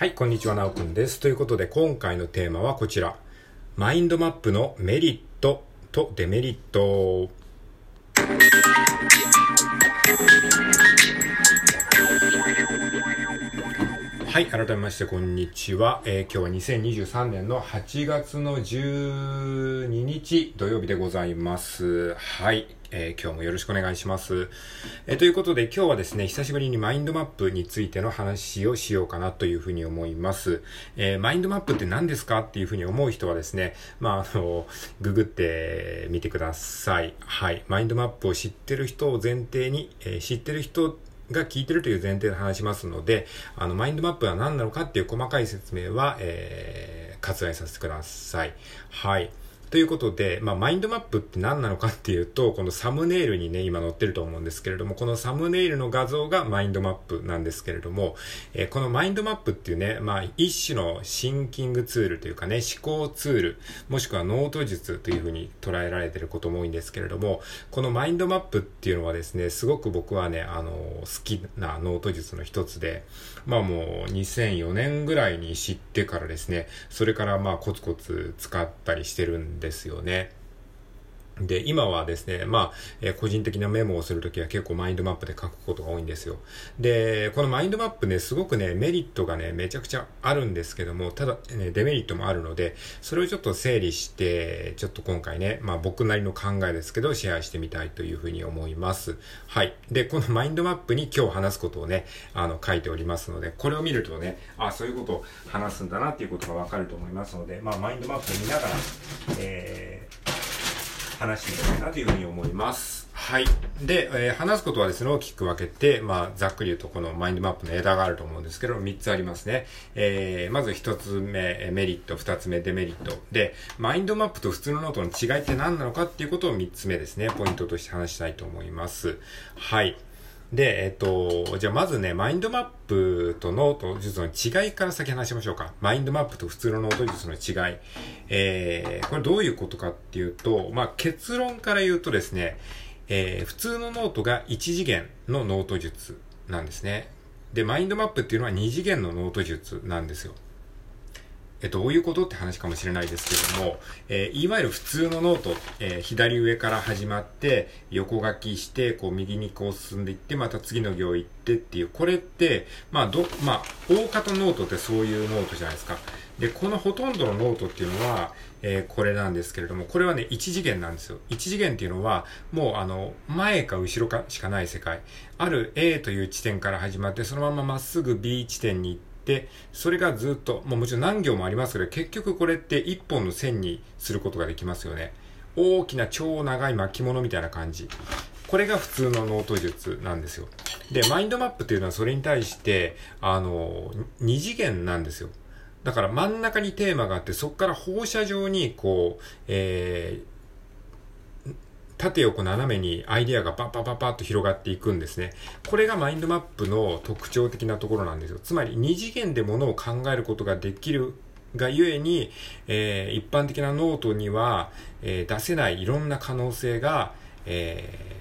はい、こんにちは、なおくんです。ということで、今回のテーマはこちら。マインドマップのメリットとデメリット。はい、改めまして、こんにちは。えー今日は2023年の8月の12日土曜日でございます。はい、えー今日もよろしくお願いします。えーということで、今日はですね、久しぶりにマインドマップについての話をしようかなというふうに思います。えーマインドマップって何ですかっていうふうに思う人はですね、まあ、あの、ググってみてください。はい。マインドマップを知ってる人を前提に、え知ってる人が効いてるという前提で話しますので、あの、マインドマップは何なのかっていう細かい説明は、えー割愛させてください。はい。ということで、まあ、マインドマップって何なのかっていうと、このサムネイルにね、今載ってると思うんですけれども、このサムネイルの画像がマインドマップなんですけれども、えーこのマインドマップっていうね、まあ、一種のシンキングツールというかね、思考ツール、もしくはノート術というふうに捉えられてることも多いんですけれども、このマインドマップっていうのはですね、すごく僕はね、あの、好きなノート術の一つで、まあもう2004年ぐらいに知ってからですね、それからまあコツコツ使ったりしてるんでですよね。で、今はですね、まあ、えー個人的なメモをするときは結構マインドマップで書くことが多いんですよ。で、このマインドマップね、すごくね、メリットがね、めちゃくちゃあるんですけども、ただ、ね、デメリットもあるので、それをちょっと整理して、ちょっと今回ね、まあ僕なりの考えですけど、シェアしてみたいというふうに思います。はい。で、このマインドマップに今日話すことをね、あの、書いておりますので、これを見るとね、あ、そういうことを話すんだなっていうことがわかると思いますので、まあマインドマップを見ながら、えー、話してみたいなというふうに思います。はい。で、えー話すことはですね、大きく分けて、まあ、ざっくり言うと、このマインドマップの枝があると思うんですけど、3つありますね。えーまず1つ目、メリット、2つ目、デメリット。で、マインドマップと普通のノートの違いって何なのかっていうことを3つ目ですね、ポイントとして話したいと思います。はい。で、えっと、じゃあまずね、マインドマップとノート術の違いから先話しましょうか。マインドマップと普通のノート術の違い。えー、これどういうことかっていうと、まあ結論から言うとですね、えー、普通のノートが1次元のノート術なんですね。で、マインドマップっていうのは2次元のノート術なんですよ。えどういうことって話かもしれないですけども、えーいわゆる普通のノート、えー左上から始まって、横書きして、こう右にこう進んでいって、また次の行行ってっていう、これって、まあど、まあ、大方ノートってそういうノートじゃないですか。で、このほとんどのノートっていうのは、えーこれなんですけれども、これはね、一次元なんですよ。一次元っていうのは、もうあの、前か後ろかしかない世界。ある A という地点から始まって、そのまままっすぐ B 地点に行って、で、それがずっと、もうもちろん何行もありますけど、結局これって一本の線にすることができますよね。大きな超長い巻物みたいな感じ。これが普通のノート術なんですよ。で、マインドマップっていうのはそれに対して、あの、二次元なんですよ。だから真ん中にテーマがあって、そこから放射状に、こう、えー縦横斜めにアイデアがパッパッパッパッと広がっていくんですね。これがマインドマップの特徴的なところなんですよ。つまり2次元でものを考えることができるがゆえに、えー一般的なノートには、えー出せないいろんな可能性が、えー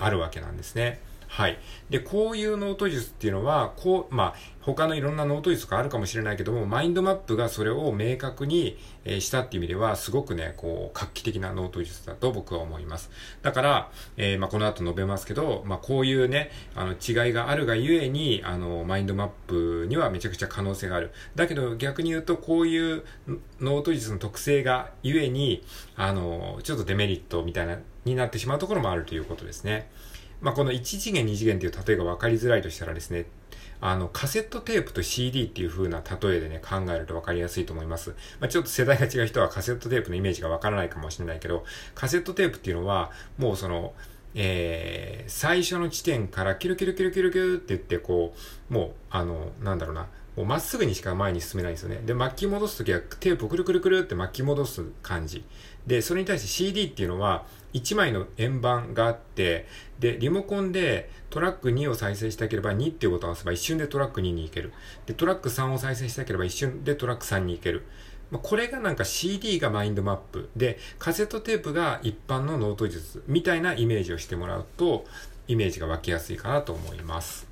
あるわけなんですね。はい。で、こういうノート術っていうのは、こう、まあ、他のいろんなノート術とかあるかもしれないけども、マインドマップがそれを明確に、えしたっていう意味では、すごくね、こう、画期的なノート術だと僕は思います。だから、えーまあ、この後述べますけど、まあ、こういうね、あの、違いがあるがゆえに、あの、マインドマップにはめちゃくちゃ可能性がある。だけど、逆に言うと、こういうノート術の特性がゆえに、あの、ちょっとデメリットみたいな、になってしまうところもあるということですね。まあ、この1次元、2次元っていう例えが分かりづらいとしたらですね、あの、カセットテープと CD っていう風な例えでね、考えると分かりやすいと思います。まあ、ちょっと世代が違う人はカセットテープのイメージが分からないかもしれないけど、カセットテープっていうのは、もうその、えー、最初の地点からキュルキュルキュルキュルキュルって言って、こう、もう、あの、なんだろうな、もうまっすぐにしか前に進めないんですよね。で、巻き戻すときはテープをくるくるくるって巻き戻す感じ。で、それに対して CD っていうのは、1枚の円盤があって、で、リモコンでトラック2を再生したければ2っていうボタンを押せば一瞬でトラック2に行ける。で、トラック3を再生したければ一瞬でトラック3に行ける。まあこれがなんか CD がマインドマップで、カセットテープが一般のノート術みたいなイメージをしてもらうと、イメージが湧きやすいかなと思います。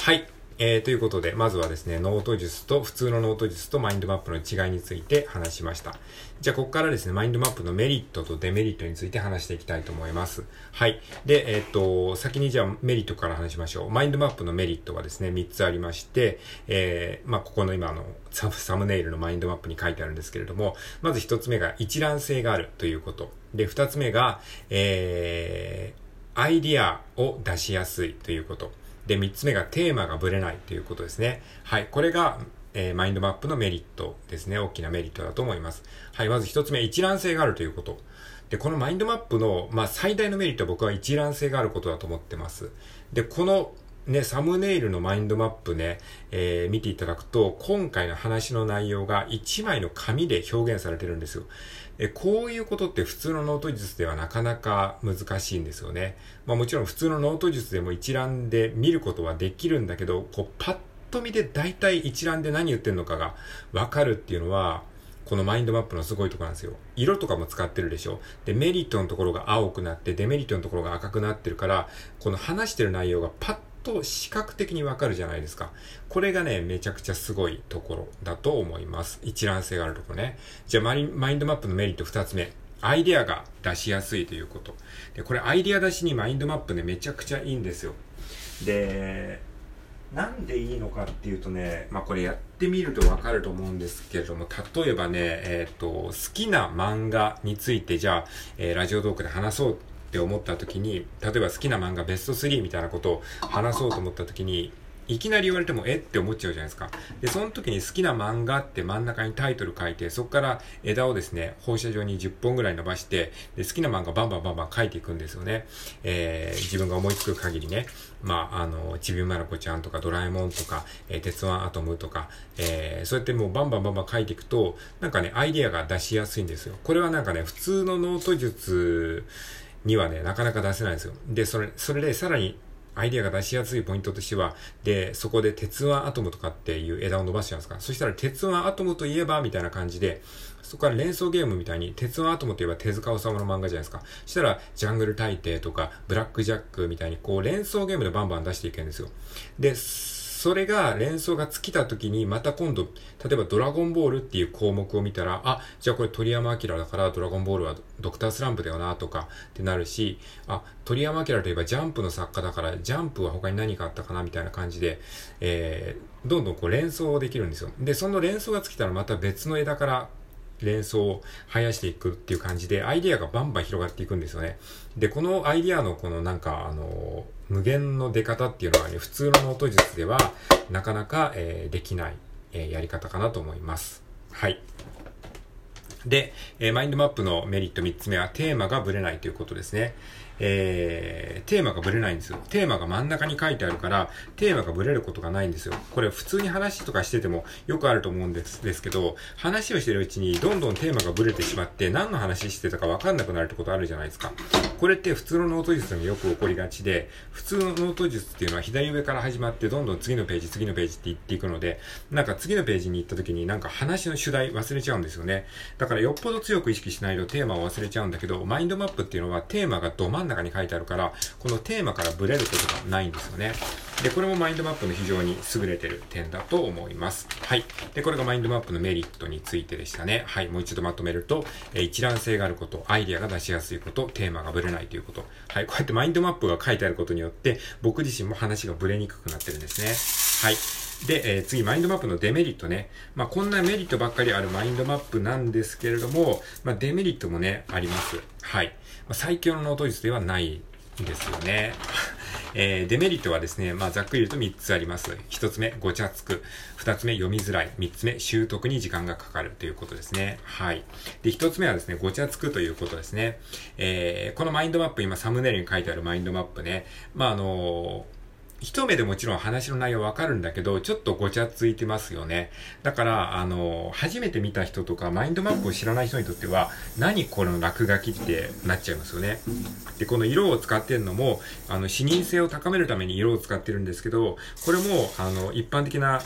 はい。えー、ということで、まずはですね、ノート術と、普通のノート術とマインドマップの違いについて話しました。じゃあ、ここからですね、マインドマップのメリットとデメリットについて話していきたいと思います。はい。で、えー、っと、先にじゃあメリットから話しましょう。マインドマップのメリットはですね、3つありまして、えー、まあ、ここの今のサムネイルのマインドマップに書いてあるんですけれども、まず1つ目が一覧性があるということ。で、2つ目が、えー、アイディアを出しやすいということ。で、3つ目がテーマがぶれないということですね。はい。これが、えー、マインドマップのメリットですね。大きなメリットだと思います。はい。まず1つ目、一覧性があるということ。で、このマインドマップの、まあ、最大のメリットは僕は一覧性があることだと思ってます。で、このね、サムネイルのマインドマップね、えー、見ていただくと、今回の話の内容が1枚の紙で表現されてるんですよ。えこういうことって普通のノート術ではなかなか難しいんですよね。まあもちろん普通のノート術でも一覧で見ることはできるんだけど、こうパッと見で大体一覧で何言ってるのかがわかるっていうのは、このマインドマップのすごいとこなんですよ。色とかも使ってるでしょ。で、メリットのところが青くなって、デメリットのところが赤くなってるから、この話してる内容がパッと視覚的にわかるじゃないですか。これがね、めちゃくちゃすごいところだと思います。一覧性があるところね。じゃあマインドマップのメリット二つ目。アイデアが出しやすいということ。で、これアイデア出しにマインドマップね、めちゃくちゃいいんですよ。で、なんでいいのかっていうとね、まあこれやってみるとわかると思うんですけれども、例えばね、えっ、ー、と、好きな漫画についてじゃあ、えー、ラジオトークで話そうって思った時に、例えば好きな漫画ベスト3みたいなことを話そうと思った時に、いきなり言われてもえ？って思っちゃうじゃないですか。で、その時に好きな漫画って真ん中にタイトル書いて、そこから枝をですね、放射状に10本ぐらい伸ばして、で、好きな漫画バンバンバンバン書いていくんですよね。えー、自分が思いつく限りね。まあ、あの、ちびまる子ちゃんとかドラえもんとか、えー、鉄腕アトムとか、えー、そうやってもうバンバンバンバン書いていくと、なんかね、アイディアが出しやすいんですよ。これはなんかね、普通のノート術、にはね、なかなか出せないんですよ。で、それ、それでさらにアイディアが出しやすいポイントとしては、で、そこで鉄腕アトムとかっていう枝を伸ばしちゃうんですか。そしたら鉄腕アトムといえば、みたいな感じで、そこから連想ゲームみたいに、鉄腕アトムといえば手塚治虫の漫画じゃないですか。そしたら、ジャングル大帝とか、ブラックジャックみたいに、こう、連想ゲームでバンバン出していけるんですよ。で、それが連想が尽きた時に、また今度、例えばドラゴンボールっていう項目を見たら、あ、じゃあこれ鳥山明だからドラゴンボールはドクタースランプだよなとかってなるし、あ、鳥山明といえばジャンプの作家だからジャンプは他に何かあったかなみたいな感じで、えー、どんどんこう連想できるんですよ。で、その連想が尽きたらまた別の枝から連想を生やしていくっていう感じで、アイディアがバンバン広がっていくんですよね。で、このアイディアのこのなんか、あの無限の出方っていうのはね、普通のノート術ではなかなか、えー、できない、えー、やり方かなと思います。はい。で、えー、マインドマップのメリット3つ目はテーマがブレないということですね。えー、テーマがブレないんですよ。テーマが真ん中に書いてあるから、テーマがブレることがないんですよ。これ普通に話とかしててもよくあると思うんですですけど、話をしてるうちにどんどんテーマがブレてしまって何の話してたかわかんなくなるってことあるじゃないですか。これって普通のノート術でもよく起こりがちで、普通のノート術っていうのは左上から始まってどんどん次のページ、次のページって言っていくので、なんか次のページに行った時になんか話の主題忘れちゃうんですよね。だからよっぽど強く意識しないとテーマを忘れちゃうんだけど、マインドマップっていうのはテーマがど真ん中に書いてあるから、このテーマからブレることがないんですよね。で、これもマインドマップの非常に優れてる点だと思います。はい。で、これがマインドマップのメリットについてでしたね。はい。もう一度まとめると、え一覧性があること、アイディアが出しやすいこと、テーマがブレないということ。はい。こうやってマインドマップが書いてあることによって、僕自身も話がブレにくくなってるんですね。はい。で、えー、次、マインドマップのデメリットね。まあ、こんなメリットばっかりあるマインドマップなんですけれども、まあ、デメリットもね、あります。はい。まあ、最強のノート術ではないんですよね。えー、デメリットはですね、まあ、ざっくり言うと3つあります。1つ目、ごちゃつく。2つ目、読みづらい。3つ目、習得に時間がかかるということですね。はい。で、1つ目はですね、ごちゃつくということですね。えー、このマインドマップ、今サムネイルに書いてあるマインドマップね。まあ、あのー一目でもちろん話の内容わかるんだけど、ちょっとごちゃついてますよね。だから、あの、初めて見た人とか、マインドマップを知らない人にとっては、何この落書きってなっちゃいますよね。で、この色を使ってるのも、あの、視認性を高めるために色を使ってるんですけど、これも、あの、一般的な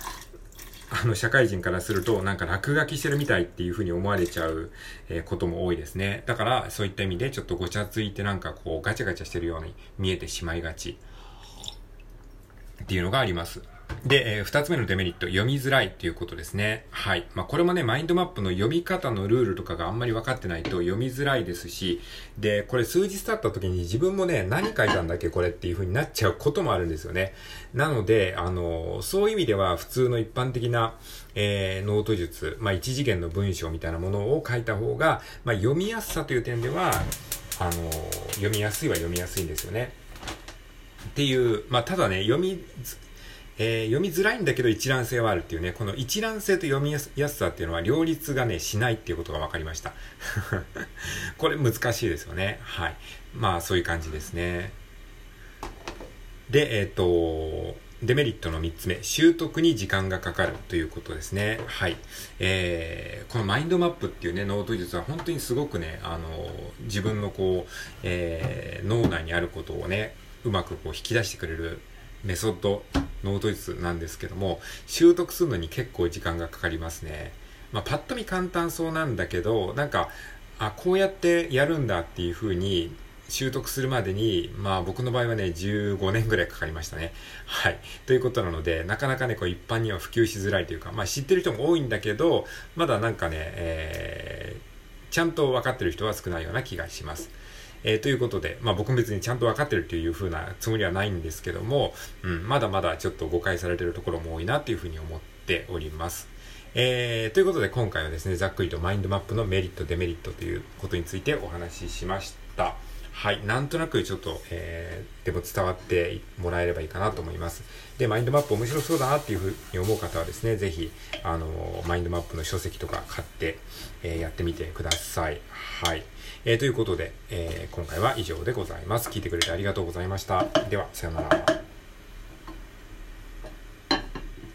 あの、社会人からすると、なんか落書きしてるみたいっていう風に思われちゃう、え、ことも多いですね。だから、そういった意味で、ちょっとごちゃついてなんかこう、ガチャガチャしてるように見えてしまいがち。っていうのがあります。で、えー、二つ目のデメリット、読みづらいっていうことですね。はい。まあ、これもね、マインドマップの読み方のルールとかがあんまり分かってないと読みづらいですし、で、これ数日経った時に自分もね、何書いたんだっけこれっていう風になっちゃうこともあるんですよね。なので、あの、そういう意味では普通の一般的な、えー、ノート術、まあ、一次元の文章みたいなものを書いた方が、まあ、読みやすさという点では、あの、読みやすいは読みやすいんですよね。っていう、まあ、ただね、読み、えー、読みづらいんだけど一覧性はあるっていうね、この一覧性と読みやすさっていうのは両立がね、しないっていうことが分かりました。これ難しいですよね。はい。まあそういう感じですね。で、えっ、ー、と、デメリットの3つ目、習得に時間がかかるということですね。はい。えー、このマインドマップっていうね、ノート術は本当にすごくね、あの、自分のこう、えー、脳内にあることをね、うまくこう引き出してくれるメソッドノート術なんですけども、習得するのに結構時間がかかりますね。まあ、パッと見簡単そうなんだけど、なんか、あ、こうやってやるんだっていう風に習得するまでに、まあ僕の場合はね、15年ぐらいかかりましたね。はい。ということなので、なかなかね、こう一般には普及しづらいというか、まあ知ってる人も多いんだけど、まだなんかね、えー、ちゃんと分かってる人は少ないような気がします。えー、ということで、まあ僕も別にちゃんと分かってるというふうなつもりはないんですけども、うん、まだまだちょっと誤解されてるところも多いなっていうふうに思っております。えー、ということで今回はですね、ざっくりとマインドマップのメリット、デメリットということについてお話ししました。はい。なんとなくちょっと、えー、でも伝わってもらえればいいかなと思います。で、マインドマップ面白そうだなっていうふうに思う方はですね、ぜひ、あの、マインドマップの書籍とか買って、えー、やってみてください。はい。えー、ということで、えー、今回は以上でございます。聞いてくれてありがとうございました。では、さようなら。